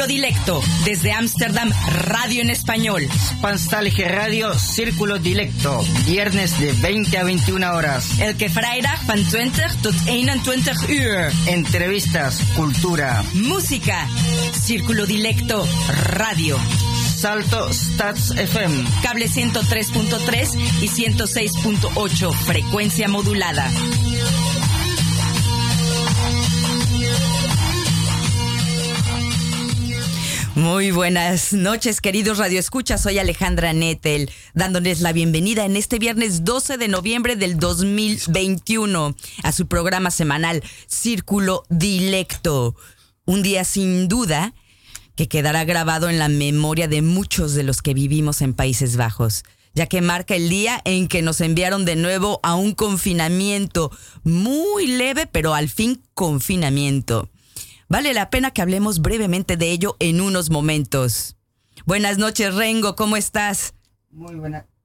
Círculo Dilecto, desde Ámsterdam, radio en español. Spanstalge Radio, Círculo Dilecto, viernes de 20 a 21 horas. Elke vrijdag van 20 tot 21 uur. Entrevistas, cultura, música. Círculo Dilecto, radio. Salto Stats FM. Cable 103.3 y 106.8, frecuencia modulada. Muy buenas noches, queridos radioescuchas. Soy Alejandra Nettel, dándoles la bienvenida en este viernes 12 de noviembre del 2021 a su programa semanal Círculo Dilecto. Un día sin duda que quedará grabado en la memoria de muchos de los que vivimos en Países Bajos ya que marca el día en que nos enviaron de nuevo a un confinamiento muy leve, pero al fin confinamiento. Vale la pena que hablemos brevemente de ello en unos momentos. Buenas noches, Rengo, ¿cómo estás? Muy,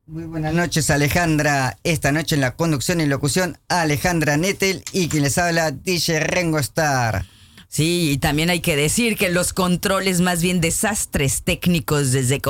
muy buenas noches, Alejandra. Esta noche en la conducción y locución, Alejandra Nettel y quien les habla, DJ Rengo Star. Sí, y también hay que decir que los controles, más bien desastres técnicos desde,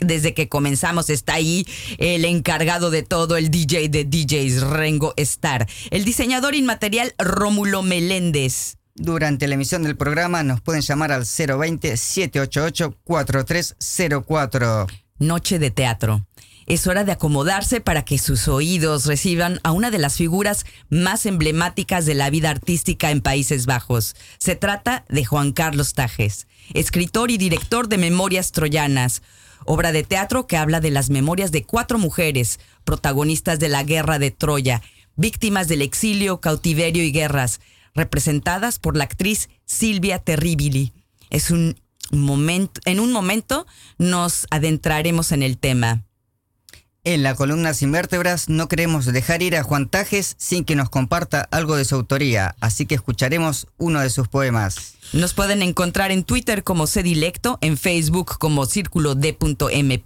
desde que comenzamos, está ahí el encargado de todo, el DJ de DJs, Rengo Star. El diseñador inmaterial, Rómulo Meléndez. Durante la emisión del programa nos pueden llamar al 020-788-4304. Noche de teatro. Es hora de acomodarse para que sus oídos reciban a una de las figuras más emblemáticas de la vida artística en Países Bajos. Se trata de Juan Carlos Tajes, escritor y director de Memorias Troyanas, obra de teatro que habla de las memorias de cuatro mujeres, protagonistas de la guerra de Troya, víctimas del exilio, cautiverio y guerras, representadas por la actriz Silvia Terribili. Es un momento, en un momento nos adentraremos en el tema. En la columna Sin Vértebras no queremos dejar ir a Juan Tajes sin que nos comparta algo de su autoría, así que escucharemos uno de sus poemas. Nos pueden encontrar en Twitter como Cdilecto, en Facebook como Círculo D.M.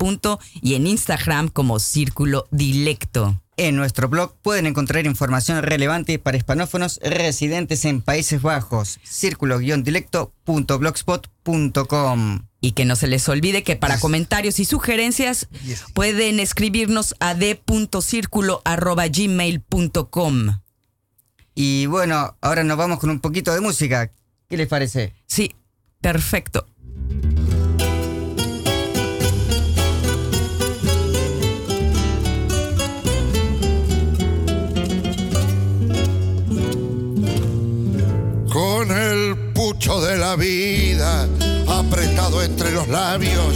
y en Instagram como Círculo Dilecto. En nuestro blog pueden encontrar información relevante para hispanófonos residentes en Países Bajos, círculo-dilecto.blogspot.com. Y que no se les olvide que para comentarios y sugerencias pueden escribirnos a d.círculo.gmail.com. Y bueno, ahora nos vamos con un poquito de música. ¿Qué les parece? Sí, perfecto. Con el pucho de la vida apretado entre los labios.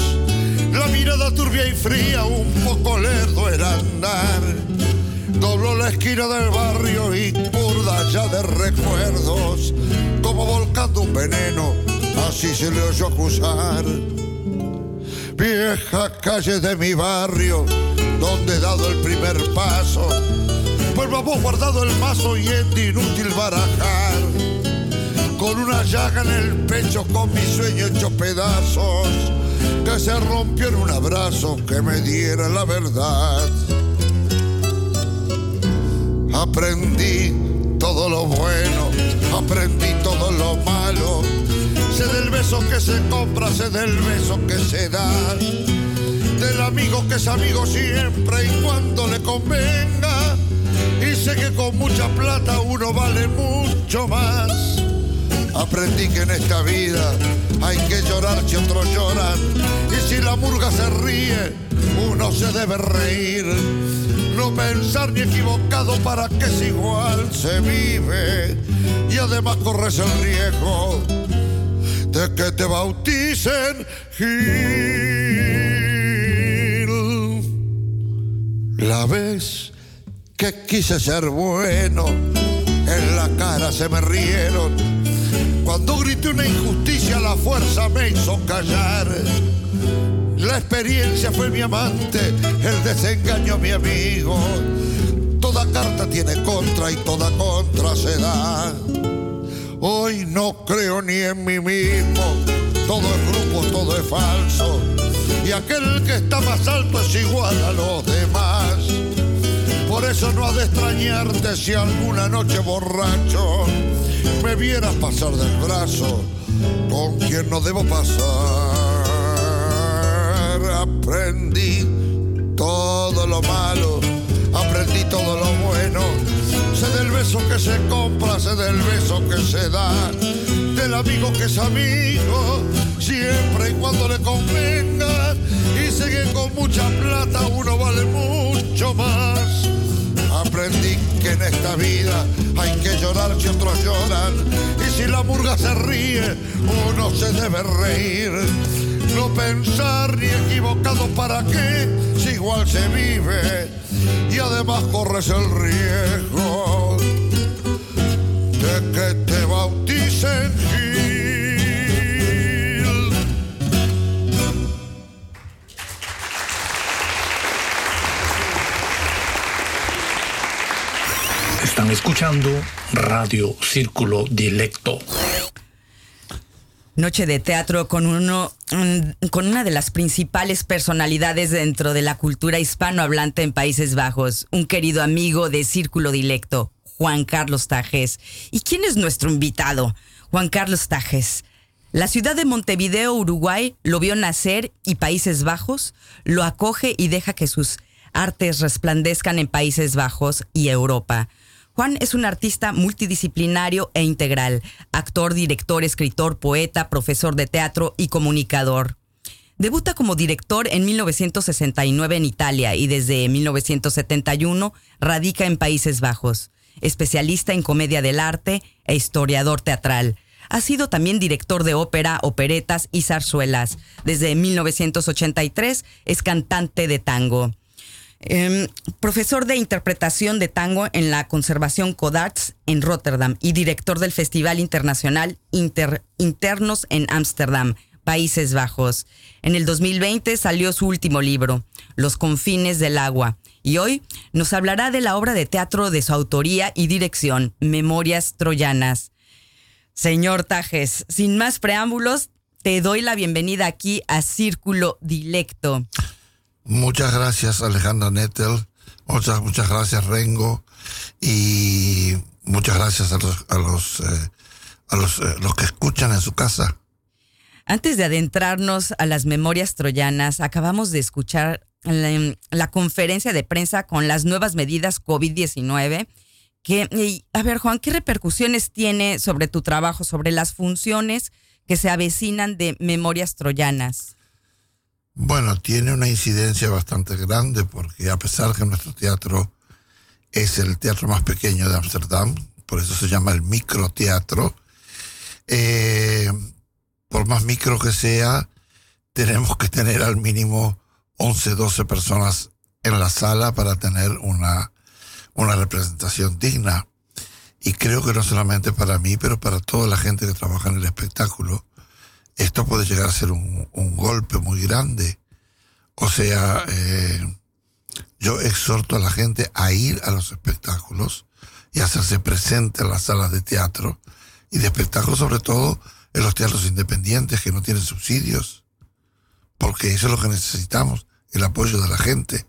La mirada turbia y fría, un poco lerdo era andar. Dobló la esquina del barrio y burda ya de recuerdos, como volcando un veneno, así se le oyó acusar. Vieja calle de mi barrio, donde he dado el primer paso, pues vos guardado el mazo y es inútil barajar con una llaga en el pecho, con mi sueño hecho pedazos, que se rompió en un abrazo que me diera la verdad. Aprendí todo lo bueno, aprendí todo lo malo. Sé del beso que se compra, sé del beso que se da. Del amigo que es amigo siempre y cuando le convenga. Y sé que con mucha plata uno vale mucho más. Aprendí que en esta vida hay que llorar si otros lloran. Y si la murga se ríe, uno se debe reír. No pensar ni equivocado para que es igual se vive. Y además corres el riesgo de que te bauticen Gil. La vez que quise ser bueno, en la cara se me rieron cuando grité una injusticia, la fuerza me hizo callar. La experiencia fue mi amante, el desengaño mi amigo. Toda carta tiene contra y toda contra se da. Hoy no creo ni en mí mismo, todo es grupo, todo es falso. Y aquel que está más alto es igual a los demás. Por eso no ha de extrañarte si alguna noche borracho me vieras pasar del brazo con quien no debo pasar. Aprendí todo lo malo, aprendí todo lo bueno. Sé del beso que se compra, sé del beso que se da, del amigo que es amigo, siempre y cuando le convenga. Y sé que con mucha plata uno vale mucho más. Aprendí que en esta vida que llorar si otros lloran. Y si la murga se ríe, uno se debe reír. No pensar ni equivocado para qué, si igual se vive. Y además corres el riesgo de que te bauticen Escuchando Radio Círculo Dilecto. Noche de teatro con uno con una de las principales personalidades dentro de la cultura hispanohablante en Países Bajos, un querido amigo de Círculo Dilecto, Juan Carlos Tajes. ¿Y quién es nuestro invitado? Juan Carlos Tajes. La ciudad de Montevideo, Uruguay, lo vio nacer y Países Bajos lo acoge y deja que sus artes resplandezcan en Países Bajos y Europa. Juan es un artista multidisciplinario e integral, actor, director, escritor, poeta, profesor de teatro y comunicador. Debuta como director en 1969 en Italia y desde 1971 radica en Países Bajos. Especialista en comedia del arte e historiador teatral. Ha sido también director de ópera, operetas y zarzuelas. Desde 1983 es cantante de tango. Eh, profesor de interpretación de tango en la Conservación Codarts en Rotterdam y director del Festival Internacional Inter Internos en Ámsterdam, Países Bajos. En el 2020 salió su último libro, Los Confines del Agua, y hoy nos hablará de la obra de teatro de su autoría y dirección, Memorias Troyanas. Señor Tajes, sin más preámbulos, te doy la bienvenida aquí a Círculo Dilecto. Muchas gracias Alejandra Nettel, muchas, muchas gracias Rengo y muchas gracias a los, a los, eh, a los, eh, los que escuchan en su casa. Antes de adentrarnos a las memorias troyanas, acabamos de escuchar la, la conferencia de prensa con las nuevas medidas COVID-19. Que, a ver, Juan, ¿qué repercusiones tiene sobre tu trabajo, sobre las funciones que se avecinan de memorias troyanas? Bueno, tiene una incidencia bastante grande porque a pesar que nuestro teatro es el teatro más pequeño de Ámsterdam, por eso se llama el microteatro, eh, por más micro que sea, tenemos que tener al mínimo 11, 12 personas en la sala para tener una, una representación digna. Y creo que no solamente para mí, pero para toda la gente que trabaja en el espectáculo, esto puede llegar a ser un, golpe muy grande. O sea, eh, yo exhorto a la gente a ir a los espectáculos y hacerse presente en las salas de teatro y de espectáculos, sobre todo en los teatros independientes que no tienen subsidios, porque eso es lo que necesitamos, el apoyo de la gente.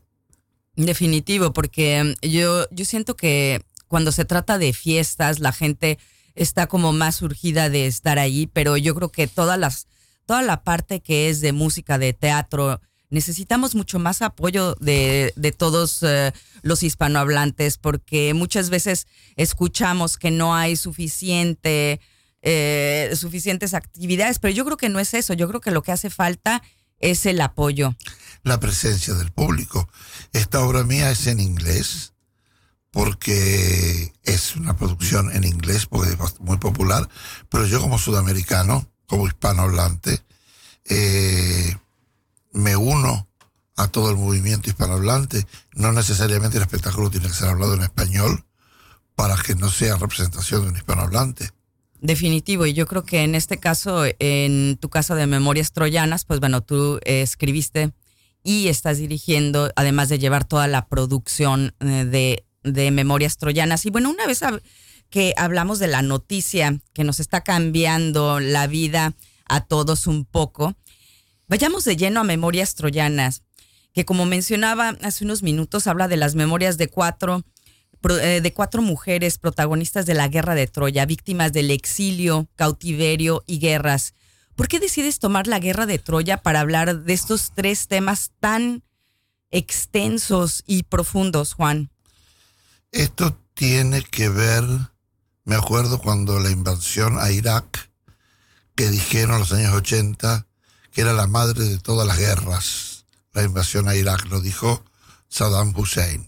Definitivo, porque yo, yo siento que cuando se trata de fiestas, la gente está como más urgida de estar ahí, pero yo creo que todas las, toda la parte que es de música, de teatro, necesitamos mucho más apoyo de, de todos uh, los hispanohablantes, porque muchas veces escuchamos que no hay suficiente, eh, suficientes actividades, pero yo creo que no es eso, yo creo que lo que hace falta es el apoyo. La presencia del público. Esta obra mía es en inglés porque es una producción en inglés, porque es muy popular, pero yo como sudamericano, como hispanohablante, eh, me uno a todo el movimiento hispanohablante. No necesariamente el espectáculo tiene que ser hablado en español para que no sea representación de un hispanohablante. Definitivo, y yo creo que en este caso, en tu caso de Memorias Troyanas, pues bueno, tú eh, escribiste y estás dirigiendo, además de llevar toda la producción eh, de, de, Memorias Troyanas. Y bueno, una vez que hablamos de la noticia que nos está cambiando la vida a todos un poco, vayamos de lleno a Memorias Troyanas, que como mencionaba hace unos minutos, habla de las memorias de cuatro eh, de cuatro mujeres protagonistas de la guerra de Troya, víctimas del exilio, cautiverio y guerras. ¿Por qué decides tomar la guerra de Troya para hablar de estos tres temas tan extensos y profundos, Juan? Esto tiene que ver, me acuerdo cuando la invasión a Irak, que dijeron en los años 80 que era la madre de todas las guerras, la invasión a Irak, lo dijo Saddam Hussein.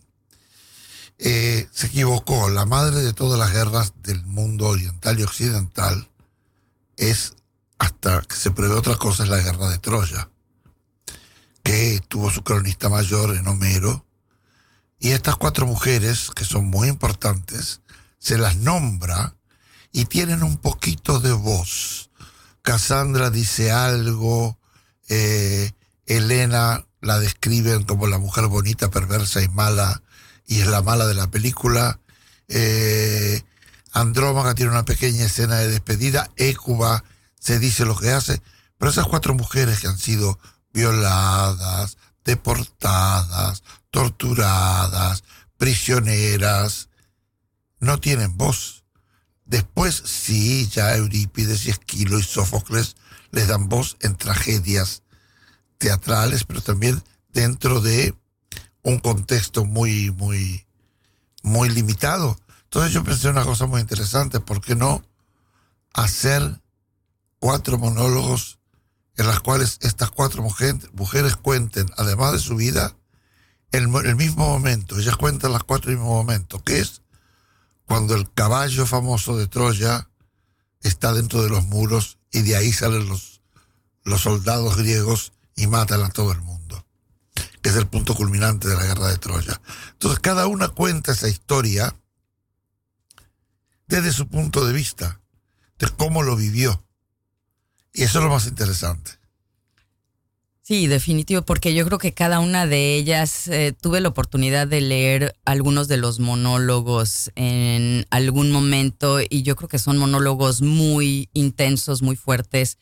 Eh, se equivocó, la madre de todas las guerras del mundo oriental y occidental es, hasta que se prevé otra cosa, es la guerra de Troya, que tuvo su cronista mayor en Homero, y estas cuatro mujeres, que son muy importantes, se las nombra y tienen un poquito de voz. Cassandra dice algo, eh, Elena la describen como la mujer bonita, perversa y mala, y es la mala de la película. Eh, Andrómaga tiene una pequeña escena de despedida, Écuba se dice lo que hace, pero esas cuatro mujeres que han sido violadas, deportadas, torturadas, prisioneras, no tienen voz. Después sí, ya Eurípides y Esquilo y Sófocles les dan voz en tragedias teatrales, pero también dentro de un contexto muy, muy, muy limitado. Entonces yo pensé una cosa muy interesante, ¿por qué no hacer cuatro monólogos en las cuales estas cuatro mujeres, mujeres cuenten, además de su vida, el, mismo momento, ellas cuentan las cuatro el mismo momento, que es cuando el caballo famoso de Troya está dentro de los muros y de ahí salen los, los soldados griegos y matan a todo el mundo, que es el punto culminante de la guerra de Troya. Entonces cada una cuenta esa historia desde su punto de vista, de cómo lo vivió. Y eso es lo más interesante. Sí, definitivo, porque yo creo que cada una de ellas eh, tuve la oportunidad de leer algunos de los monólogos en algún momento y yo creo que son monólogos muy intensos, muy fuertes,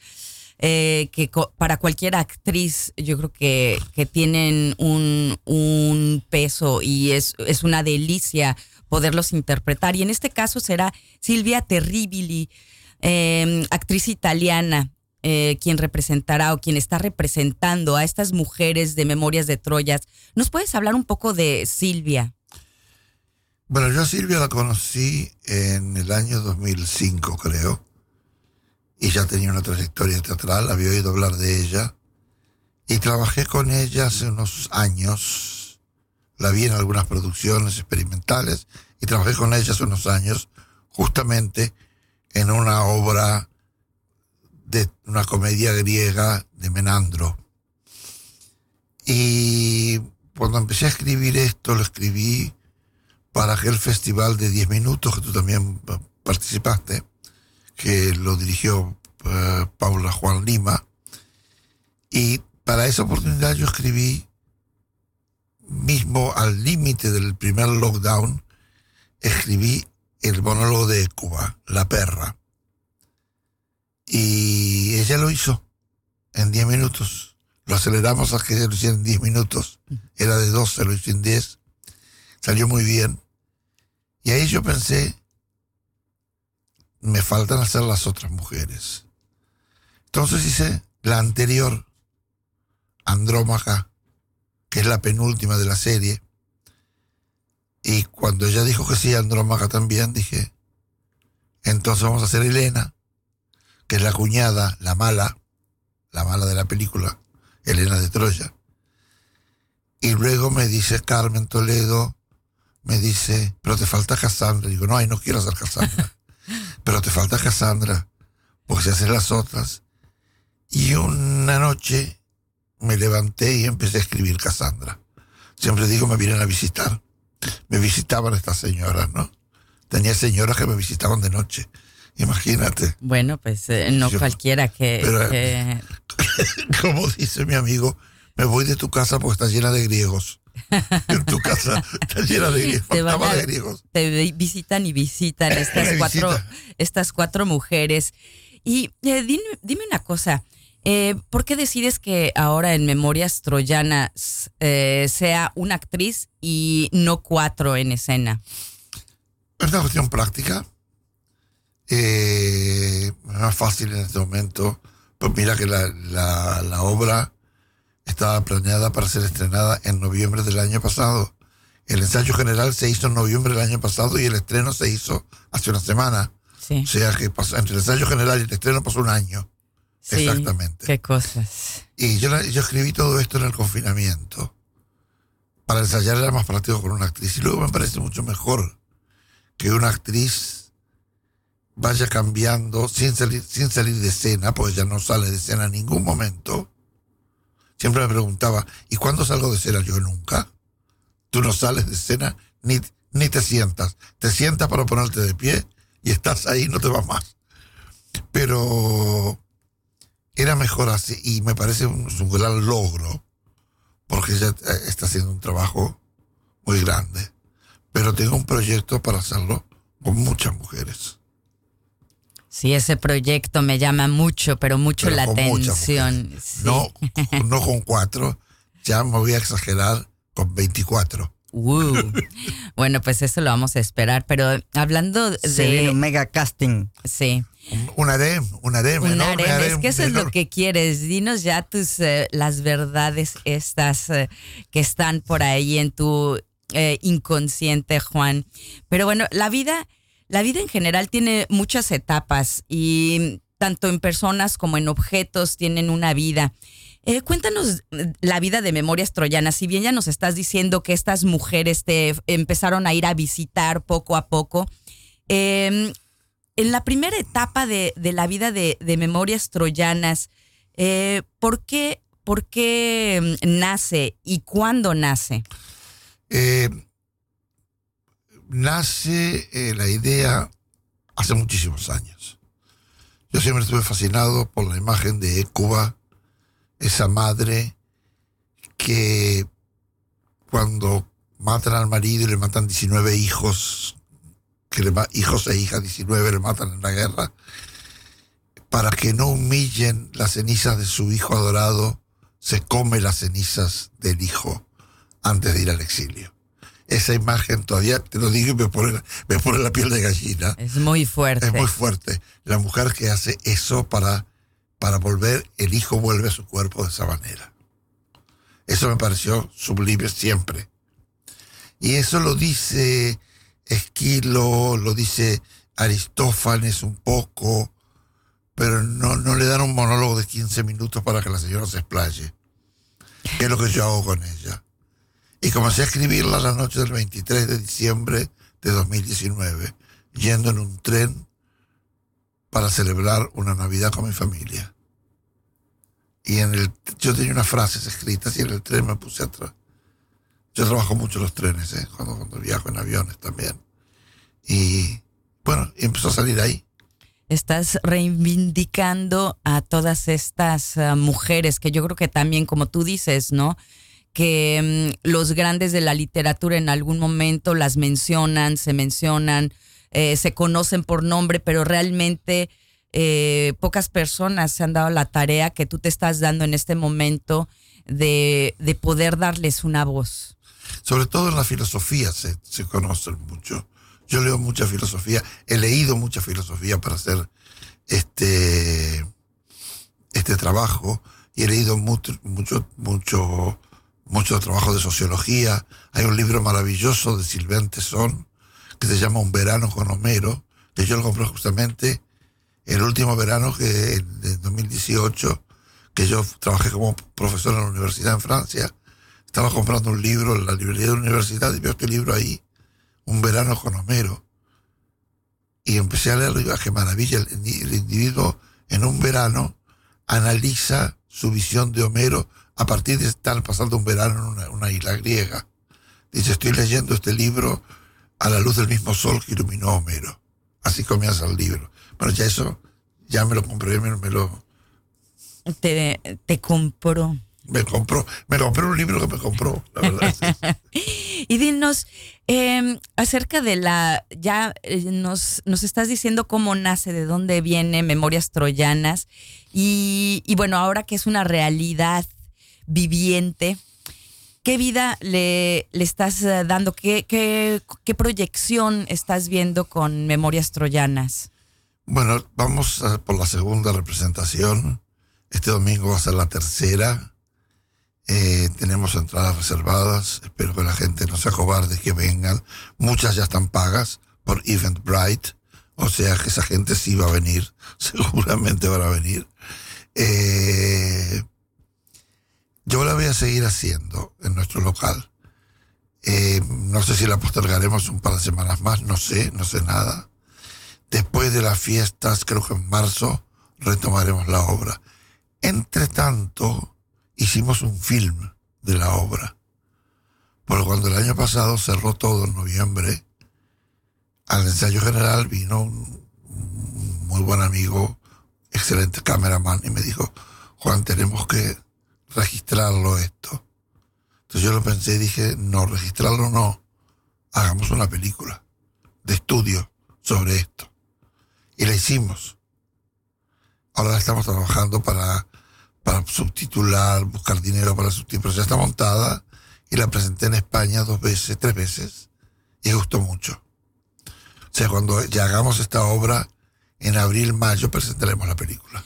eh, que para cualquier actriz yo creo que, que tienen un, un peso y es, es una delicia poderlos interpretar. Y en este caso será Silvia Terribili, eh, actriz italiana, eh, quien representará o quien está representando a estas mujeres de Memorias de Troyas. ¿Nos puedes hablar un poco de Silvia? Bueno, yo a Silvia la conocí en el año 2005, creo, y ya tenía una trayectoria teatral, había oído hablar de ella, y trabajé con ella hace unos años, la vi en algunas producciones experimentales, y trabajé con ella hace unos años, justamente en una obra de una comedia griega de Menandro. Y cuando empecé a escribir esto, lo escribí para aquel festival de 10 minutos que tú también participaste, que lo dirigió eh, Paula Juan Lima. Y para esa oportunidad yo escribí, mismo al límite del primer lockdown, escribí el monólogo de Cuba, La Perra. Y ella lo hizo en 10 minutos. Lo aceleramos a que se lo hiciera en 10 minutos. Era de 12, lo hizo en 10. Salió muy bien. Y ahí yo pensé, me faltan hacer las otras mujeres. Entonces hice la anterior, Andrómaca, que es la penúltima de la serie. Y cuando ella dijo que sí, Andrómaca también, dije, entonces vamos a hacer Elena que es la cuñada, la mala, la mala de la película, Elena de Troya. Y luego me dice Carmen Toledo, me dice, pero te falta Cassandra. digo, no, ay, no quiero hacer Cassandra. pero te falta Cassandra, porque se hacen las otras. Y una noche me levanté y empecé a escribir Cassandra. Siempre digo, me vienen a visitar. Me visitaban estas señoras, ¿no? Tenía señoras que me visitaban de noche. Imagínate. Bueno, pues eh, no cualquiera que, eh, Como dice mi amigo, me voy de tu casa porque está llena de griegos. En tu casa está llena de griegos. Te visitan y visitan estas, cuatro, estas cuatro mujeres. Y eh, dime, una cosa. ¿Por qué decides que ahora en Memorias Troyanas sea una actriz y no cuatro en escena? Es una cuestión práctica. Eh, es más fácil en este momento. Pues mira que la, la, la obra estaba planeada para ser estrenada en noviembre del año pasado. El ensayo general se hizo en noviembre del año pasado y el estreno se hizo hace una semana. Sí. O sea que pasó- entre el ensayo general y el estreno pasó un año. Sí, Exactamente. Qué cosas. Y yo, yo escribí todo esto en el confinamiento. Para ensayar era más práctico con una actriz. Y luego me parece mucho mejor que una actriz vaya cambiando sin salir, sin salir de escena, porque ya no sale de escena en ningún momento. Siempre me preguntaba, ¿y cuándo salgo de escena? Yo nunca. Tú no sales de escena ni, ni te sientas. Te sientas para ponerte de pie y estás ahí, no te vas más. Pero era mejor así y me parece un, un gran logro porque ella eh, está haciendo un trabajo muy grande. Pero tengo un proyecto para hacerlo con muchas mujeres. Sí, ese proyecto me llama mucho, pero mucho Pero la muchas atención. Sí. No, no con cuatro, ya me voy a exagerar con 24. Uh. Bueno, pues eso lo vamos a esperar. Pero hablando un de. mega casting. Sí. Un, harem, un harem. Un harem, es harem que eso es lo que quieres. Dinos ya tus eh, las verdades estas eh, que están por ahí en tu eh, inconsciente, Juan. Pero bueno, la vida, la vida en general tiene muchas etapas y tanto en personas como en objetos tienen una vida. Eh, cuéntanos eh, la vida de Memorias Troyanas. Si bien ya nos estás diciendo que estas mujeres te empezaron a ir a visitar poco a poco, eh, en la primera etapa de, la vida de, Memorias Troyanas, eh, ¿por, qué, ¿por qué mm, nace y cuándo nace? Nace eh, la idea hace muchísimos años. Yo siempre estuve fascinado por la imagen de Cuba, esa madre que cuando matan al marido y le matan 19 hijos, que le hijos e hijas 19 le matan en la guerra, para que no humillen las cenizas de su hijo adorado, se come las cenizas del hijo antes de ir al exilio. Esa imagen todavía, te lo digo y me pone, la- me pone la piel de gallina. Es muy fuerte. Es muy fuerte. La mujer que hace eso para, para volver, el hijo vuelve a su cuerpo de esa manera. Eso me pareció sublime siempre. Y eso lo dice Esquilo, lo dice Aristófanes un poco, pero no, no le dan un monólogo de 15 minutos para que la señora se explaye. Que es lo que yo hago con ella. Y comencé a escribirla la noche del 23 de diciembre de 2019, yendo en un tren para celebrar una Navidad con mi familia. Y en el, yo tenía unas frases escritas y en el tren me puse atrás. Yo trabajo mucho los trenes, ¿eh? cuando, cuando viajo en aviones también. Y bueno, empezó a salir ahí. Estás reivindicando a todas estas eh, mujeres que yo creo que también, como tú dices, ¿no? Que mm, los grandes de la literatura en algún momento las mencionan, se mencionan, eh, se conocen por nombre, pero realmente eh, pocas personas se han dado la tarea que tú te estás dando en este momento de, de poder darles una voz. Sobre todo en la filosofía se, se conocen mucho. Yo leo mucha filosofía, he leído mucha filosofía para hacer este, este trabajo y he leído mucho, mucho, mucho, mucho trabajo de sociología. Hay un libro maravilloso de Silvén Tesón que se llama Un verano con Homero, que yo lo compré justamente el último verano que de 2018, que yo trabajé como profesor en la universidad en Francia. Estaba comprando un libro en la librería de la universidad y veo este libro ahí, Un verano con Homero. Y empecé a leerlo y digo, "Ah, qué maravilla, el individuo en un verano analiza su visión de Homero a partir de estar pasando un verano en una, una isla griega. Dice, estoy leyendo este libro a la luz del mismo sol que iluminó Homero. Así comienza el libro. Bueno, ya eso, ya me lo compré, me, me lo, Te, te compro. me compró, me compré un libro que me compró, la verdad. sí. Y dinos eh, acerca de la, ya eh, nos, nos estás diciendo cómo nace, de dónde viene Memorias Troyanas. Y, y bueno, ahora que es una realidad viviente, ¿Qué vida le, le estás eh, dando? ¿Qué, qué, proyección estás viendo con Memorias Troyanas? Bueno, vamos por la segunda representación. Este domingo va a ser la tercera. Eh, tenemos entradas reservadas. Espero que la gente no sea cobarde, que vengan. Muchas ya están pagas por Eventbrite. O sea que esa gente sí va a venir. Seguramente van a venir. Eh, yo la voy a seguir haciendo en nuestro local. Eh, no sé si la postergaremos un par de semanas más, no sé, no sé nada. Después de las fiestas, creo que en marzo, retomaremos la obra. Entre tanto, hicimos un film de la obra. Porque cuando el año pasado cerró todo en noviembre, al ensayo general vino un, un muy buen amigo, excelente cameraman, y me dijo, Juan, tenemos que registrarlo esto. Entonces yo lo pensé y dije, no, registrarlo no, hagamos una película de estudio sobre esto. Y la hicimos. Ahora la estamos trabajando para, para subtitular, buscar dinero para subtitular. Ya está montada y la presenté en España dos veces, tres veces, y gustó mucho. O sea, cuando ya hagamos esta obra, en abril, mayo, presentaremos la película.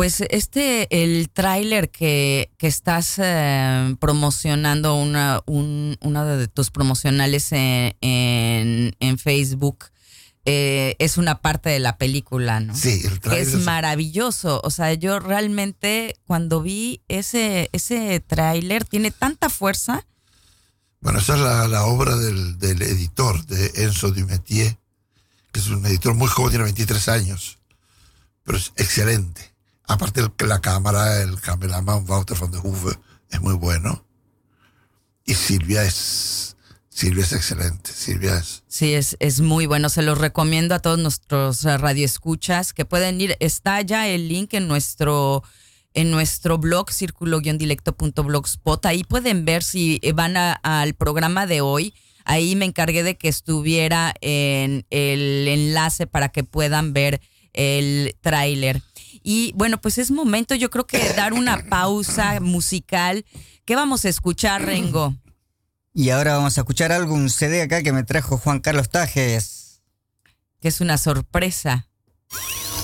Pues este, el tráiler que, que estás eh, promocionando, una, un, una de tus promocionales en, en, en Facebook, eh, es una parte de la película, ¿no? Sí, el tráiler es maravilloso. O sea, yo realmente cuando vi ese, ese tráiler, tiene tanta fuerza. Bueno, esa es la, la obra del, del editor, de Enzo Dumetier, que es un editor muy joven, tiene 23 años, pero es excelente. Aparte, el- la cámara, el cameraman Wouter van der es muy bueno. Y Silvia es, Silvia es excelente. Silvia es, Sí, es, es muy bueno. Se los recomiendo a todos nuestros eh, radioescuchas que pueden ir. Está ya el link en nuestro en nuestro blog círculo-dilecto.blogspot. Ahí pueden ver si eh, van al programa de hoy. Ahí me encargué de que estuviera en el enlace para que puedan ver el tráiler. Y bueno, pues es momento yo creo que dar una pausa musical. ¿Qué vamos a escuchar, Rengo? Y ahora vamos a escuchar algo, un CD acá que me trajo Juan Carlos Tajes. Que es una sorpresa.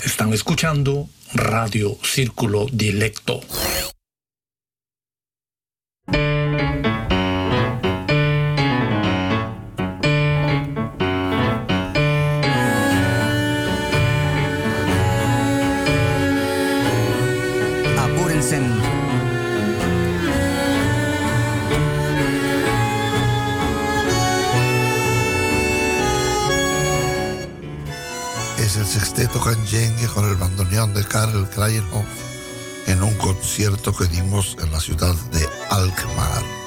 Están escuchando Radio Círculo Dilecto. El sexteto Canyengue con el bandoneón de Karel Krayenhoff en un concierto que dimos en la ciudad de Alkmaar.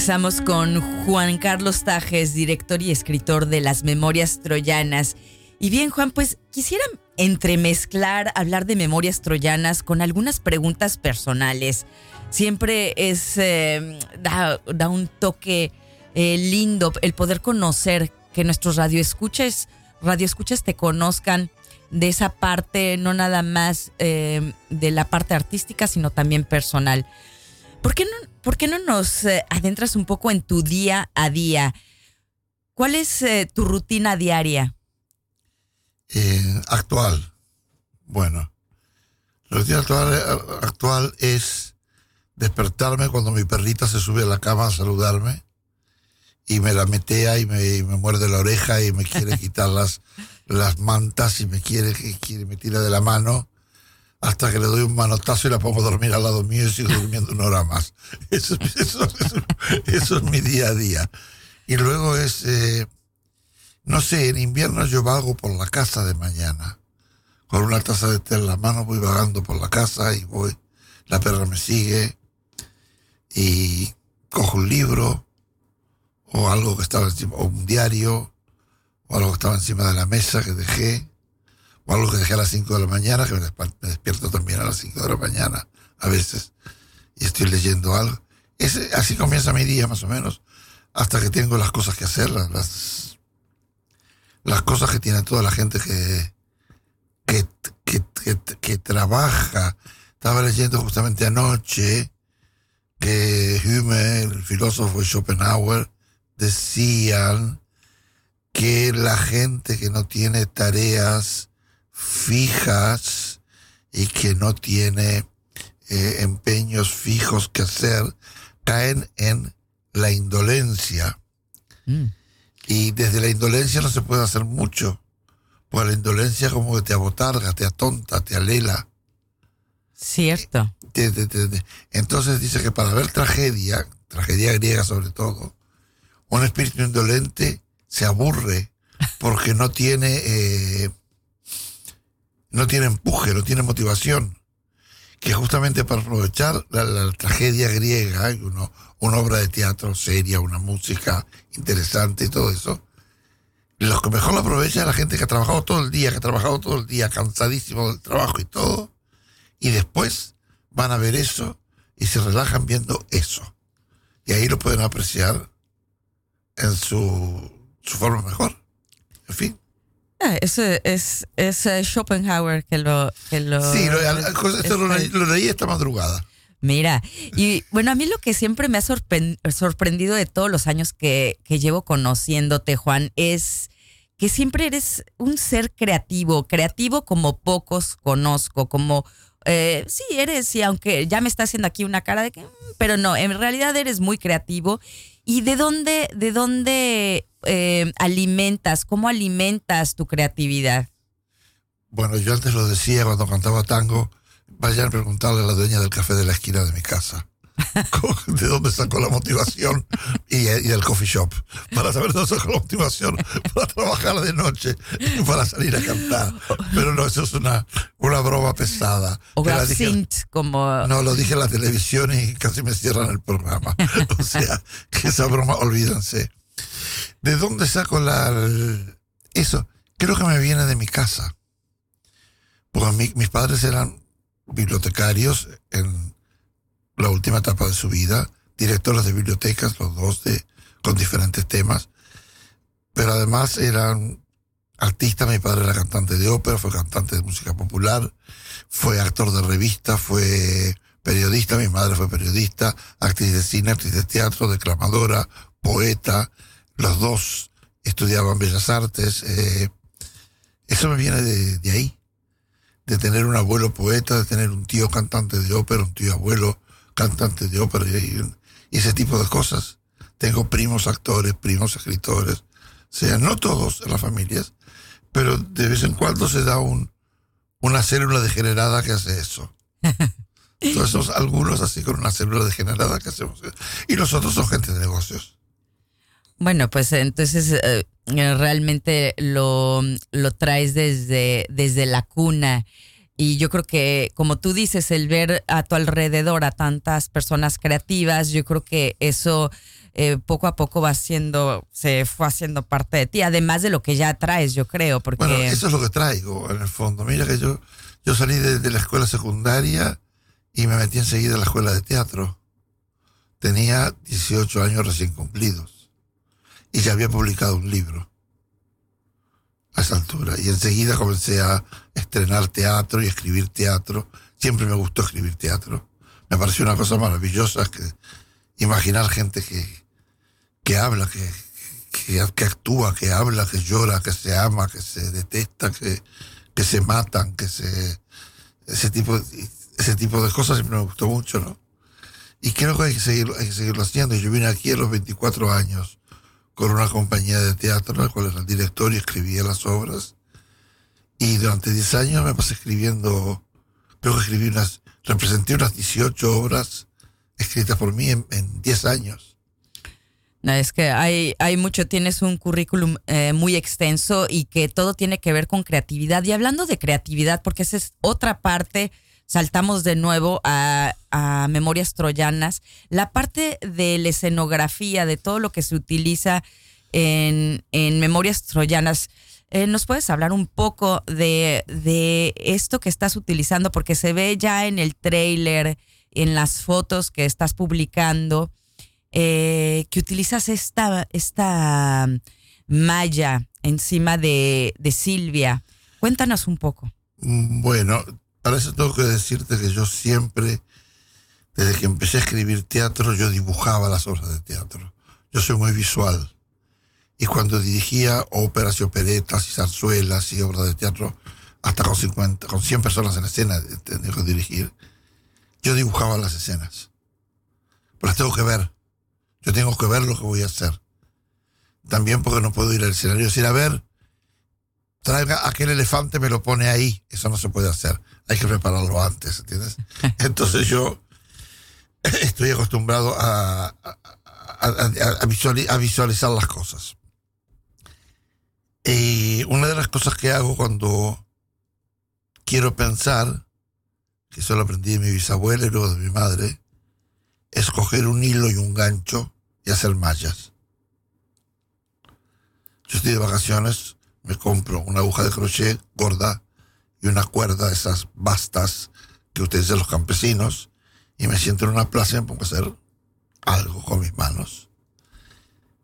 Regresamos con Juan Carlos Tajes, director y escritor de Las Memorias Troyanas. Y bien, Juan, pues quisiera entremezclar, hablar de memorias troyanas con algunas preguntas personales. Siempre es, eh, da, un toque eh, lindo el poder conocer, que nuestros radioescuchas, radioescuchas te conozcan de esa parte, no nada más eh, de la parte artística, sino también personal. ¿Por qué no, por qué no nos adentras un poco en tu día a día? ¿Cuál es tu rutina diaria? actual. Bueno, la rutina actual, actual es despertarme cuando mi perrita se sube a la cama a saludarme y me la metea y me, muerde la oreja y me quiere quitar las, las mantas y me quiere, quiere, me tira de la mano hasta que le doy un manotazo y la pongo a dormir al lado mío y sigo durmiendo una hora más. Eso, es mi día a día. Y luego es, eh, no sé, en invierno yo vago por la casa de mañana. Con una taza de té en la mano voy vagando por la casa y voy, la perra me sigue, y cojo un libro o algo que estaba encima, o un diario, o algo que estaba encima de la mesa que dejé, algo que dejé a las 5 de la mañana, que me, despierto también a las 5 de la mañana a veces, y estoy leyendo algo. Ese, así comienza mi día más o menos, hasta que tengo las cosas que hacer, las, las cosas que tiene toda la gente que, que, que, que trabaja. Estaba leyendo justamente anoche que Hume, el filósofo Schopenhauer, decían que la gente que no tiene tareas fijas y que no tiene eh, empeños fijos que hacer, caen en la indolencia. Mm. Y desde la indolencia no se puede hacer mucho. Porque la indolencia como que te abotarga, te atonta, te alela. Cierto. Entonces dice que para ver tragedia, tragedia griega sobre todo, un espíritu indolente se aburre porque no tiene eh, no tiene empuje, no tiene motivación. Que justamente para aprovechar la, tragedia griega, uno, una obra de teatro seria, una música interesante y todo eso, lo que mejor lo aprovecha es la gente que ha trabajado todo el día, que ha trabajado todo el día, cansadísimo del trabajo y todo, y después van a ver eso y se relajan viendo eso. Y ahí lo pueden apreciar en su, su forma mejor. En fin. Ah, es, es, es eh, Schopenhauer que lo... Que lo sí, lo, leí, esta madrugada. Mira, y bueno, a mí lo que siempre me ha sorprendido de todos los años que, que llevo conociéndote, Juan, es que siempre eres un ser creativo, creativo como pocos conozco, como eh, sí, eres, y aunque ya me está haciendo aquí una cara de que, mm, pero no, en realidad eres muy creativo. ¿Y de dónde, de dónde eh, alimentas, cómo alimentas tu creatividad? Bueno, yo antes lo decía cuando cantaba tango, vayan a preguntarle a la dueña del café de la esquina de mi casa. de dónde sacó la motivación y, el coffee shop. Para saber dónde sacó la motivación para trabajar de noche y para salir a cantar. Pero no, eso es una, una broma pesada. O como... No, lo dije en la televisión y casi me cierran el programa. O sea, que esa broma, olvídense. ¿De dónde saco la... eso? Creo que me viene de mi casa. Porque mis padres eran bibliotecarios en la última etapa de su vida, directores de bibliotecas, los dos con diferentes temas, pero además eran artistas, mi padre era cantante de ópera, fue cantante de música popular, fue actor de revista, fue periodista, mi madre fue periodista, actriz de cine, actriz de teatro, declamadora, poeta, los dos estudiaban bellas artes, eh, eso me viene de, de, ahí, de tener un abuelo poeta, de tener un tío cantante de ópera, un tío abuelo cantantes de ópera y, ese tipo de cosas. Tengo primos actores, primos escritores, o sea, no todos en las familias, pero de vez en cuando se da un, una célula degenerada que hace eso. Entonces, algunos así con una célula degenerada que hacemos. Y los otros son gente de negocios. Bueno, pues entonces eh, realmente lo, lo traes desde, desde la cuna. Y yo creo que, como tú dices, el ver a tu alrededor a tantas personas creativas, yo creo que eso eh, poco a poco va siendo, se fue haciendo parte de ti, además de lo que ya traes, yo creo. Porque... Bueno, eso es lo que traigo en el fondo. Mira que yo, yo salí de, la escuela secundaria y me metí enseguida en la escuela de teatro. Tenía 18 años recién cumplidos y ya había publicado un libro a esa altura. Y enseguida comencé a estrenar teatro y escribir teatro. Siempre me gustó escribir teatro. Me pareció una cosa maravillosa que imaginar gente que, que habla, que, que, actúa, que habla, que llora, que se ama, que se detesta, que, que se matan, que se... Ese tipo, ese tipo de cosas siempre me gustó mucho, ¿no? Y creo que hay que seguirlo, hay que seguirlo haciendo. Yo vine aquí a los 24 años con una compañía de teatro, en la cual era el director y escribía las obras. Y durante 10 años me pasé escribiendo, creo que escribí unas, representé unas 18 obras escritas por mí en, 10 años. No, es que hay, hay mucho, tienes un currículum eh, muy extenso y que todo tiene que ver con creatividad. Y hablando de creatividad, porque esa es otra parte, saltamos de nuevo a, Memorias Troyanas, la parte de la escenografía, de todo lo que se utiliza en, en Memorias Troyanas. Eh, ¿Nos puedes hablar un poco de, esto que estás utilizando? Porque se ve ya en el trailer, en las fotos que estás publicando, eh, que utilizas esta, esta malla encima de, de Silvia. Cuéntanos un poco. Bueno, para eso tengo que decirte que yo siempre, desde que empecé a escribir teatro, yo dibujaba las obras de teatro. Yo soy muy visual. Y cuando dirigía óperas y operetas y zarzuelas y obras de teatro, hasta con 50, con 100 personas en escena, tenía que dirigir, yo dibujaba las escenas. Pero las tengo que ver. Yo tengo que ver lo que voy a hacer. También porque no puedo ir al escenario y decir, a ver, traiga aquel elefante, me lo pone ahí. Eso no se puede hacer. Hay que prepararlo antes, ¿entiendes? Entonces yo estoy acostumbrado a, a, visualizar las cosas. Y una de las cosas que hago cuando quiero pensar que eso lo aprendí de mi bisabuela y luego de mi madre, es coger un hilo y un gancho y hacer mallas. Yo estoy de vacaciones, me compro una aguja de crochet gorda y una cuerda de esas bastas que utilizan los campesinos y me siento en una plaza y me pongo a hacer algo con mis manos.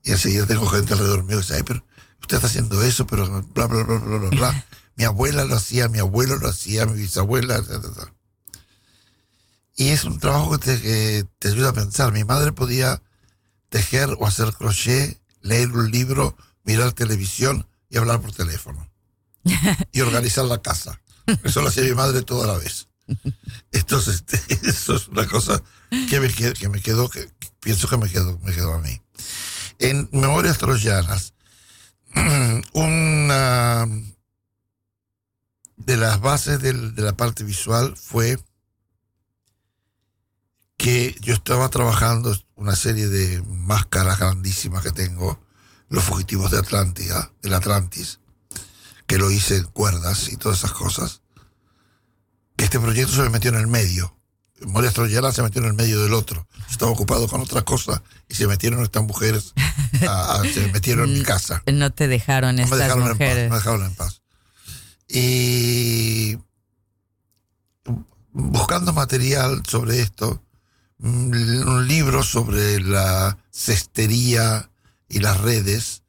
Y enseguida tengo gente alrededor mío que dice, Ay, pero usted está haciendo eso, pero bla, bla, bla, bla, bla, bla. mi abuela lo hacía, mi abuelo lo hacía, mi bisabuela, etc. Y es un trabajo que te, ayuda a pensar. Mi madre podía tejer o hacer crochet, leer un libro, mirar televisión y hablar por teléfono. Y organizar la casa. Eso lo hacía mi madre toda la vez. Entonces, eso es una cosa que me, que me quedó, que, pienso que me quedó, me quedó a mí. En Memorias Troyanas, una de las bases de la parte visual fue que yo estaba trabajando una serie de máscaras grandísimas que tengo, los fugitivos de Atlántida, del Atlantis, que lo hice en cuerdas y todas esas cosas. Este proyecto se me metió en el medio. Moria Troyana se metió en el medio del otro. estaba ocupado con otras cosas y se metieron estas mujeres, se metieron en mi casa. No te dejaron estas dejaron mujeres. En paz, me dejaron en paz. Y buscando material sobre esto, un libro sobre la cestería y las redes,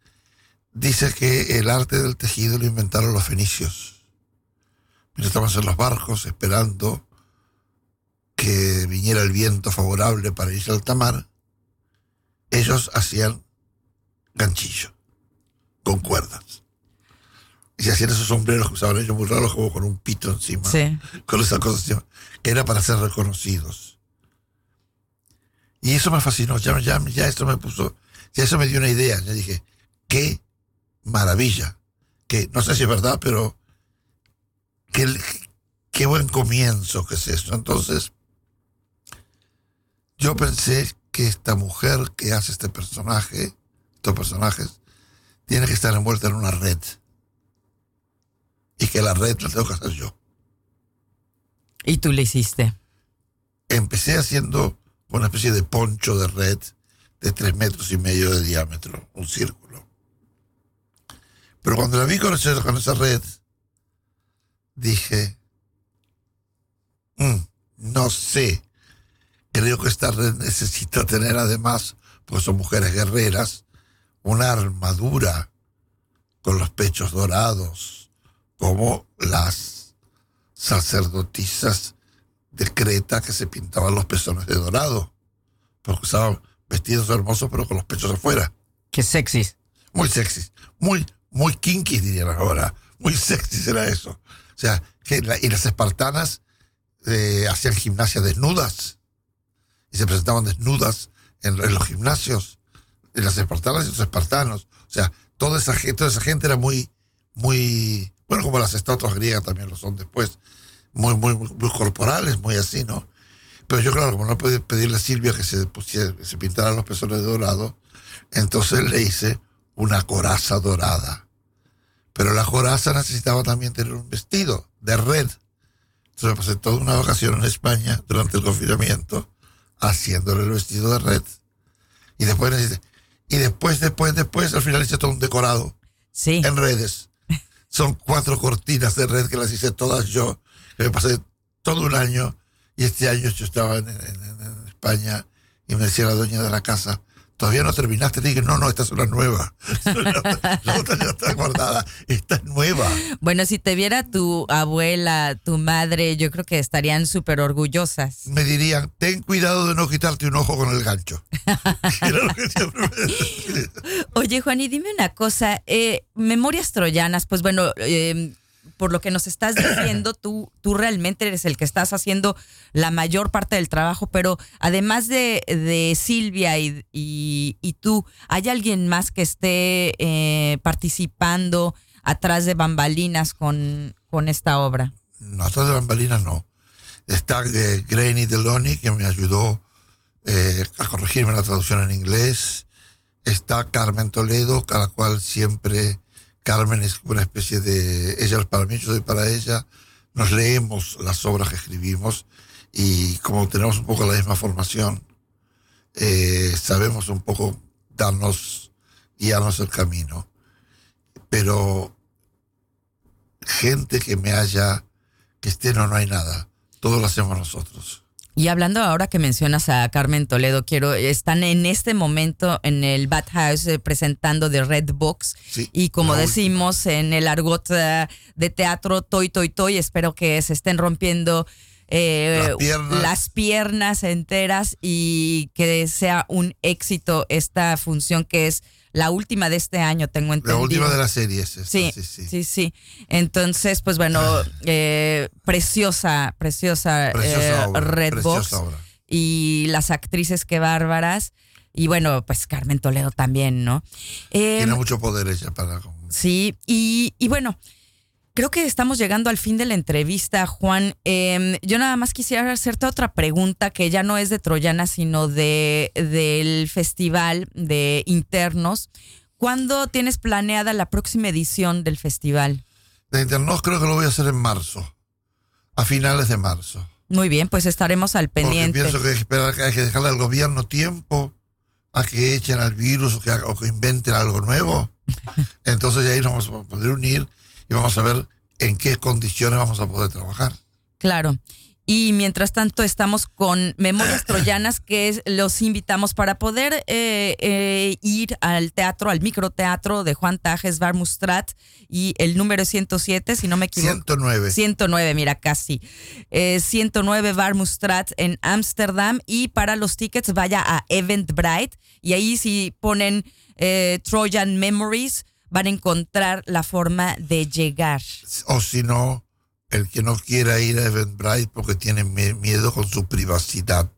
dice que el arte del tejido lo inventaron los fenicios. Mientras estaban en los barcos esperando que viniera el viento favorable para irse al tamar, ellos hacían ganchillo con cuerdas. Y se hacían esos sombreros que usaban ellos muy raros, como con un pito encima, con esa cosa encima, que era para ser reconocidos. Y eso me fascinó, ya, ya, ya esto me puso, ya eso me dio una idea. Ya dije, qué maravilla. Que no sé si es verdad, pero qué, qué buen comienzo que es eso. Entonces, yo pensé que esta mujer que hace este personaje, estos personajes, tiene que estar envuelta en una red. Y que la red la tengo que hacer yo. ¿Y tú le hiciste? Empecé haciendo una especie de poncho de red de tres metros y medio de diámetro, un círculo. Pero cuando la vi con con esa red, dije, "Mm, no sé, creo que esta red necesita tener además, pues son mujeres guerreras, una armadura con los pechos dorados, como las sacerdotisas de Creta que se pintaban los pezones de dorado, porque usaban vestidos hermosos pero con los pechos afuera. Qué sexys. Muy sexys, muy, muy kinky dirían ahora, muy sexy era eso. O sea, que y las espartanas eh, hacían gimnasia desnudas y se presentaban desnudas en, los gimnasios, en las espartanas y los espartanos. O sea, toda esa, toda esa gente era muy, muy, bueno, como las estatuas griegas también lo son después, muy, muy, muy, corporales, muy así, ¿no? Pero yo, claro, como no podía pedirle a Silvia que se, pusiera, se pintara los pezones de dorado, entonces le hice una coraza dorada. Pero la coraza necesitaba también tener un vestido de red. Entonces me pasé toda una vacación en España durante el confinamiento haciéndole el vestido de red. Y después, y después, después, después, al final hice todo un decorado Sí. en redes. Son cuatro cortinas de red que las hice todas yo. que me pasé todo un año y este año yo estaba en- en España y me decía la dueña de la casa, todavía no terminaste. Dije, no, no, esta es una nueva. la otra ya está guardada, esta es nueva. Bueno, si te viera tu abuela, tu madre, yo creo que estarían súper orgullosas. Me dirían, ten cuidado de no quitarte un ojo con el gancho. Era lo que siempre me. Oye, Juan, y dime una cosa. eh, Memorias Troyanas, pues bueno, eh, por lo que nos estás diciendo, tú, tú realmente eres el que estás haciendo la mayor parte del trabajo, pero además de, de Silvia y, y- y tú, ¿hay alguien más que esté eh, participando atrás de bambalinas con, con esta obra? No, atrás de bambalinas no. Está eh, Granny Deloni, que me ayudó eh, a corregirme la traducción en inglés. Está Carmen Toledo, a la cual siempre Carmen es una especie de... Ella para mí, yo soy para ella. Nos leemos las obras que escribimos y como tenemos un poco la misma formación, eh, sabemos un poco darnos, guiarnos el camino. Pero gente que me haya, que esté, no, no hay nada. Todo lo hacemos nosotros. Y hablando ahora que mencionas a Carmen Toledo, quiero, están en este momento en el Bat House eh, presentando The Red Box. Sí, y como decimos en el argot eh, de teatro, toy, toy, toy, espero que se estén rompiendo eh, Las piernas. las piernas enteras y que sea un éxito esta función que es la última de este año, tengo La entendido. última de las series. Sí, sí, sí. sí, sí. Entonces, pues bueno, eh, preciosa, preciosa, Preciosa eh, obra, Red preciosa Box. obra. Y las actrices que bárbaras. Y bueno, pues Carmen Toledo también, ¿no? Eh, Tiene mucho poder ella para... Sí, y, y bueno, creo que estamos llegando al fin de la entrevista, Juan. Eh, yo nada más quisiera hacerte otra pregunta que ya no es de Troyana, sino de del festival de internos. ¿Cuándo tienes planeada la próxima edición del festival? De internos creo que lo voy a hacer en marzo. A finales de marzo. Muy bien, pues estaremos al pendiente. Porque pienso que hay que, esperar, que hay que dejarle al gobierno tiempo a que echen al virus o que, o que inventen algo nuevo. Entonces ya ahí nos vamos a poder unir y vamos a ver en qué condiciones vamos a poder trabajar. Claro. Y mientras tanto estamos con Memorias Troyanas que es- los invitamos para poder eh, eh, ir al teatro, al microteatro de Juan Tajes Bar Mustrat y el número es 107, si no me equivoco. 109. 109, mira, casi. Eh, 109 Bar Mustrat en Ámsterdam y para los tickets vaya a Eventbrite y ahí si ponen eh, Trojan Memories van a encontrar la forma de llegar. O si no, el que no quiera ir a Eventbrite porque tiene mi- miedo con su privacidad,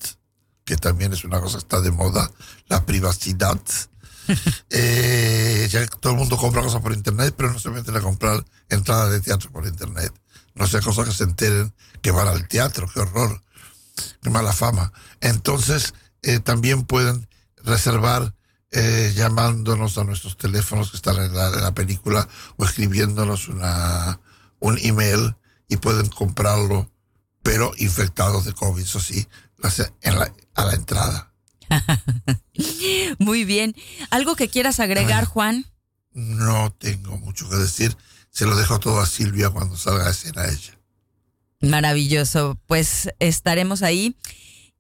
que también es una cosa que está de moda, la privacidad. Eh, ya todo el mundo compra cosas por internet, pero no se meten a comprar entradas de teatro por internet. No sea cosa que se enteren que van al teatro, qué horror, qué mala fama. Entonces, eh, también pueden reservar eh, llamándonos a nuestros teléfonos que están en la, en la película o escribiéndonos una, un email y pueden comprarlo pero infectados de COVID, eso sí, a la entrada. Muy bien. ¿Algo que quieras agregar, Juan? No tengo mucho que decir. Se lo dejo todo a Silvia cuando salga a escena ella. Maravilloso. Pues estaremos ahí.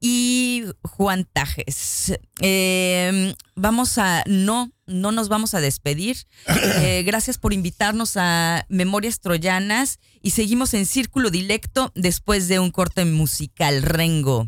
Y Juan Tajes, em, vamos a, no, no nos vamos a despedir. Eh, gracias por invitarnos a Memorias Troyanas y seguimos en Círculo Dilecto después de un corte musical. Rengo.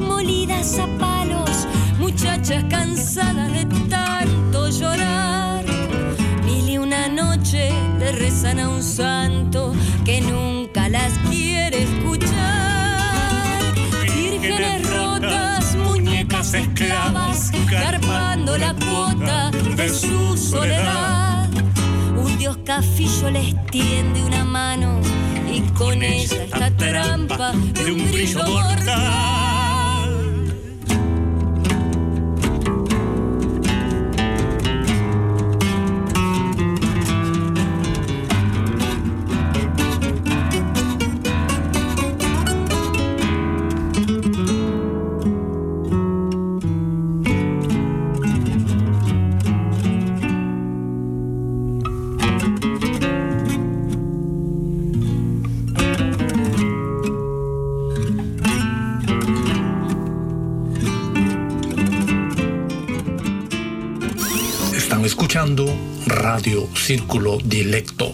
molidas a palos, muchachas cansadas de tanto llorar noche le rezan a un santo que nunca las quiere escuchar. Vírgenes rotas, muñecas esclavas, carpando la cuota de su soledad. Un dios cafillo les tiende una mano y con ella esta trampa de un brillo mortal. Círculo Dilecto.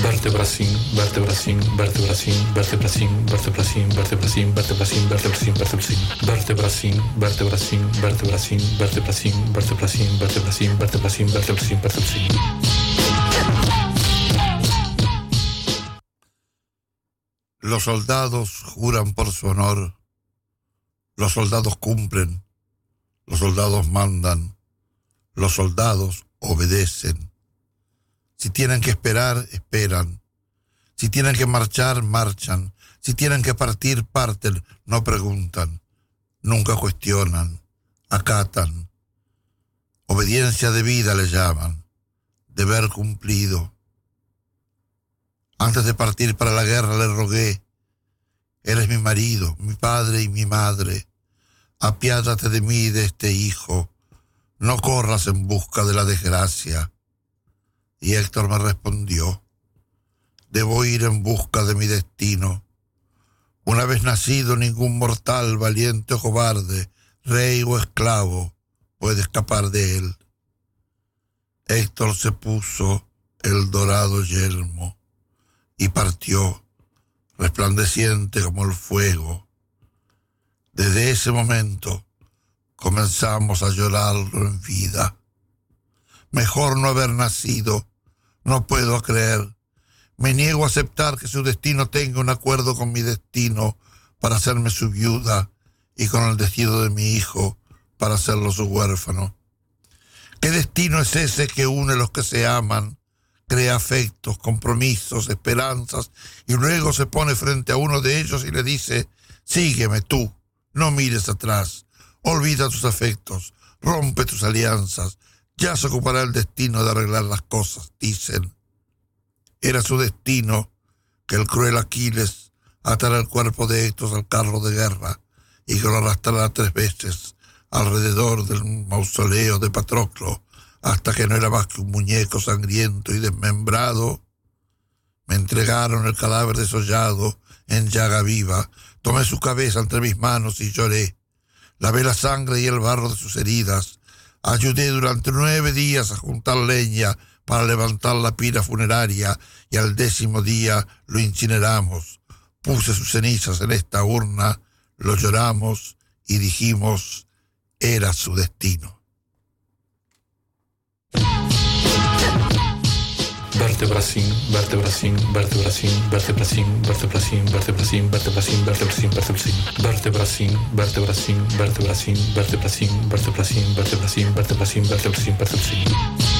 Vertebracín, vertebracín, vertebracín, vertebracín, vertebracín, vertebracín, vertebracín, vertebracín, vertebracín, vertebracín, vertebracín, vertebracín, vertebracín, vertebracín, vertebracín, vertebracín, vertebracín, vertebracín. Los soldados juran por su honor. Los soldados cumplen los soldados mandan, los soldados obedecen. Si tienen que esperar, esperan. Si tienen que marchar, marchan. Si tienen que partir, parten. No preguntan, nunca cuestionan, acatan. Obediencia de vida le llaman, deber cumplido. Antes de partir para la guerra le rogué, eres mi marido, mi padre y mi madre apiádate de mí de este hijo, no corras en busca de la desgracia. Y Héctor me respondió, debo ir en busca de mi destino. Una vez nacido, ningún mortal, valiente o cobarde, rey o esclavo, puede escapar de él. Héctor se puso el dorado yelmo y partió, resplandeciente como el fuego desde ese momento comenzamos a llorarlo en vida. Mejor no haber nacido, no puedo creer. Me niego a aceptar que su destino tenga un acuerdo con mi destino para hacerme su viuda y con el destino de mi hijo para hacerlo su huérfano. ¿Qué destino es ese que une los que se aman, crea afectos, compromisos, esperanzas y luego se pone frente a uno de ellos y le dice, sígueme tú? No mires atrás, olvida tus afectos, rompe tus alianzas, ya se ocupará el destino de arreglar las cosas, dicen. Era su destino que el cruel Aquiles atara el cuerpo de Héctor al carro de guerra y que lo arrastrara tres veces alrededor del mausoleo de Patroclo hasta que no era más que un muñeco sangriento y desmembrado. Me entregaron el cadáver desollado en llaga viva Tomé su cabeza entre mis manos y lloré. Lavé la sangre y el barro de sus heridas. Ayudé durante nueve días a juntar leña para levantar la pira funeraria y al décimo día lo incineramos. Puse sus cenizas en esta urna, lo lloramos y dijimos, era su destino. Vertebracin, vertebracin, vertebracin, vertebracin, vertebracin, vertebracin, vertebracin, vertebracin, vertebracin, vertebracin, vertebracin, vertebracin, vertebracin, vertebracin, vertebracin, vertebracin, vertebracin, vertebracin.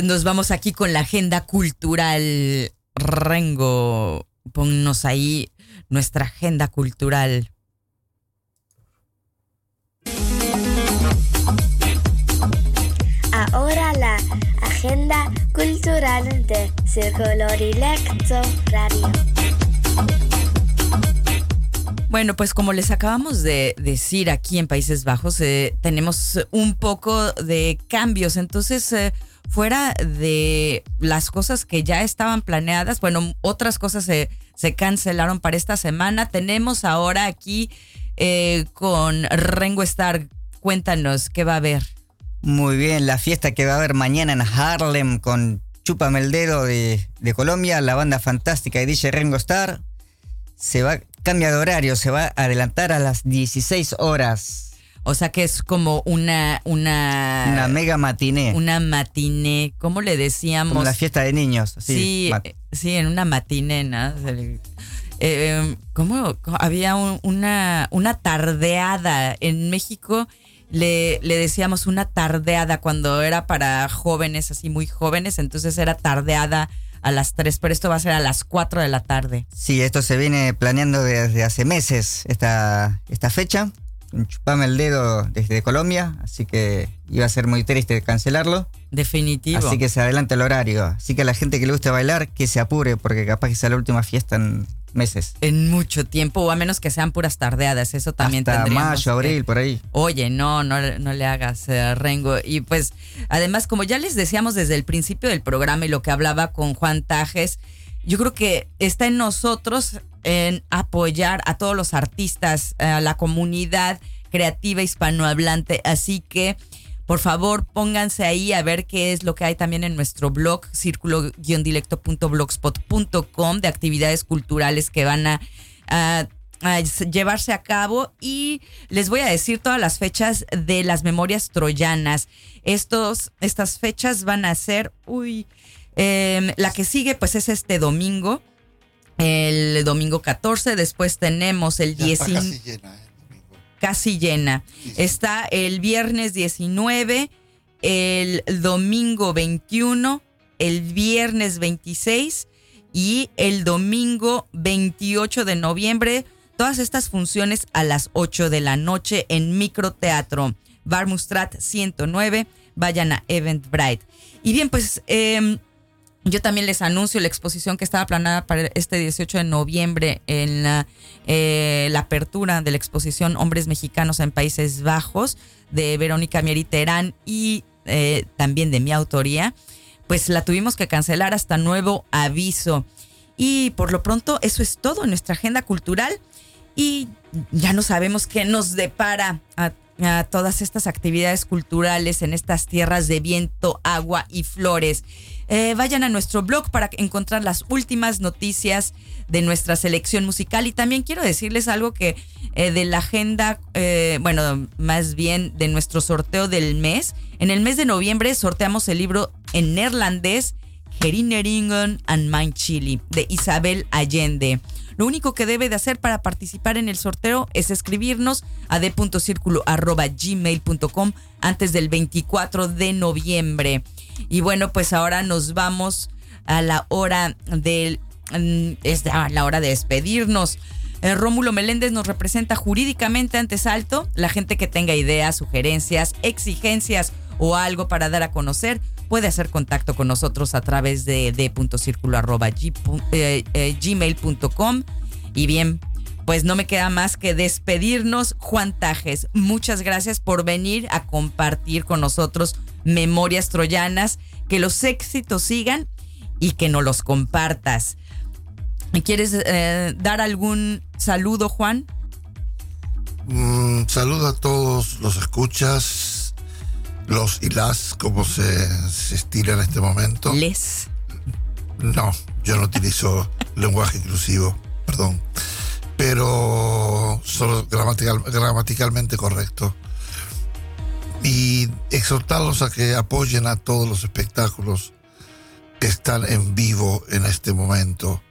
Pues nos vamos aquí con la agenda cultural. Rengo, ponnos ahí nuestra agenda cultural. Ahora la agenda cultural de Círculo Directo Radio. Bueno, pues como les acabamos de decir aquí en Países Bajos, eh, tenemos un poco de cambios. Entonces, eh, fuera de las cosas que ya estaban planeadas, bueno, otras cosas se, se cancelaron para esta semana. Tenemos ahora aquí eh, con Rengo Star. Cuéntanos qué va a haber. Muy bien, la fiesta que va a haber mañana en Harlem con Chúpame el de, de Colombia, la banda fantástica de DJ Ringo Starr. Se va, cambia de horario, se va a adelantar a las 16 horas. O sea que es como una una Una mega matiné. una matiné, ¿cómo le decíamos? como la fiesta de niños. Sí, Sí, eh, sí, en una matiné, ¿no? Eh, eh, ¿Cómo? Había un- una, una tardeada en México. Le, le decíamos una tardeada cuando era para jóvenes, así muy jóvenes, entonces era tardeada a las 3, pero esto va a ser a las 4 de la tarde. Sí, esto se viene planeando desde hace meses, esta, esta fecha. Chupame el dedo desde Colombia, así que iba a ser muy triste cancelarlo. Definitivo. Así que se adelanta el horario. Así que a la gente que le guste bailar, que se apure, porque capaz que sea la última fiesta en meses. En mucho tiempo, o a menos que sean puras tardeadas, eso también Hasta mayo, que- abril, por ahí. Oye, no, no, no le hagas eh, rengo. Y pues, además, como ya les decíamos desde el principio del programa y lo que hablaba con Juan Tajes, yo creo que está en nosotros en apoyar a todos los artistas, a la comunidad creativa hispanohablante. Así que, por favor, pónganse ahí a ver qué es lo que hay también en nuestro blog, círculo-directo.blogspot.com, de actividades culturales que van a, a- a llevarse a cabo. Y les voy a decir todas las fechas de las memorias troyanas. Estos, estas fechas van a ser, uy, em, la que sigue pues es este domingo. El domingo 14, después tenemos el Ya está 19 casi llena, ¿eh? domingo. casi llena. Sí, sí. Está el viernes 19, el domingo 21, el viernes 26 y el domingo 28 de noviembre, todas estas funciones a las 8 de la noche en Microteatro, Barmustrat 109, vayan a Eventbrite. Y bien, pues em, yo también les anuncio la exposición que estaba planeada para este 18 de noviembre en la, eh, la apertura de la exposición Hombres Mexicanos en Países Bajos de Verónica Mieri Terán y eh, también de mi autoría, pues la tuvimos que cancelar hasta nuevo aviso. Y por lo pronto eso es todo en nuestra agenda cultural y ya no sabemos qué nos depara a, a todas estas actividades culturales en estas tierras de viento, agua y flores. Eh, vayan a nuestro blog para encontrar las últimas noticias de nuestra selección musical. Y también quiero decirles algo que eh, de la agenda, eh, bueno, más bien de nuestro sorteo del mes. En el mes de noviembre sorteamos el libro en neerlandés Herinneringen and Mein Chili de Isabel Allende. Lo único que debe de hacer para participar en el sorteo es escribirnos a d.circulo.gmail.com antes del 24 de noviembre. Y bueno, pues ahora nos vamos a la hora del mm, es la hora de despedirnos. Eh, Rómulo Meléndez nos representa jurídicamente ante Salto. La gente que tenga ideas, sugerencias, exigencias o algo para dar a conocer puede hacer contacto con nosotros a través de d.circulo.gmail.com. Y bien, pues no me queda más que despedirnos. Juan Tajes, muchas gracias por venir a compartir con nosotros memorias troyanas. Que los éxitos sigan y que nos los compartas. ¿Quieres eh, dar algún saludo, Juan? Mm, saludo a todos los escuchas, los y las, como se, se estila en este momento. Les. No, yo no utilizo lenguaje inclusivo, perdón. Pero solo gramatical- gramaticalmente correcto. Y exhortarlos a que apoyen a todos los espectáculos que están en vivo en este momento.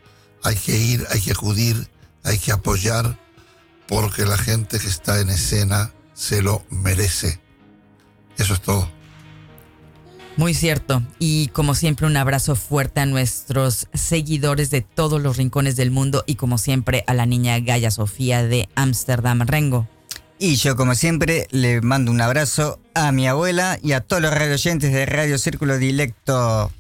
Hay que ir, hay que acudir, hay que apoyar, porque la gente que está en escena se lo merece. Eso es todo. Muy cierto. Y como siempre, un abrazo fuerte a nuestros seguidores de todos los rincones del mundo y como siempre a la niña Gaya Sofía de Ámsterdam Rengo. Y yo, como siempre, le mando un abrazo a mi abuela y a todos los radioyentes de Radio Círculo Dilecto.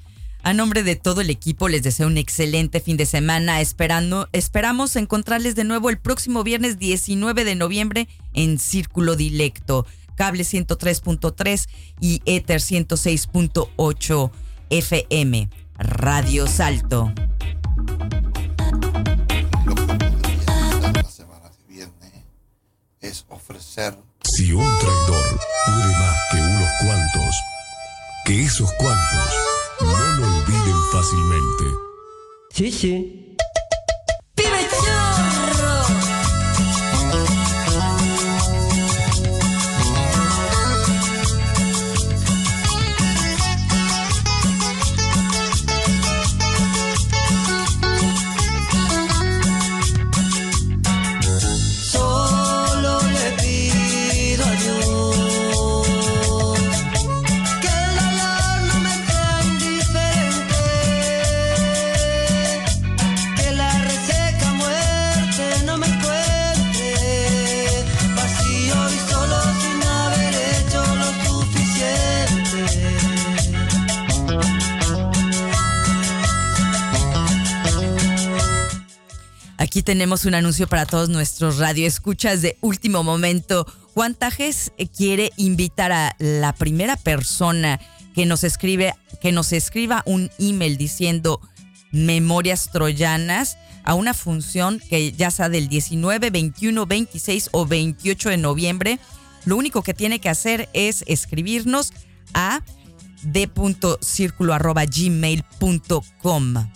A nombre de todo el equipo les deseo un excelente fin de semana. Esperando, esperamos encontrarles de nuevo el próximo viernes 19 de noviembre en Círculo Dilecto, cable 103.3 y Ether 106.8 FM. Radio Salto. Lo que la semana que viene es ofrecer Si un traidor puede más que unos cuantos, que esos cuantos no lo olviden fácilmente. Sí, sí. Aquí tenemos un anuncio para todos nuestros radioescuchas de último momento. Juan Tajes eh, quiere invitar a la primera persona que nos escribe, que nos escriba un email diciendo memorias troyanas a una función que ya sea del 19, 21, 26 o 28 de noviembre. Lo único que tiene que hacer es escribirnos a d.circulo.gmail.com.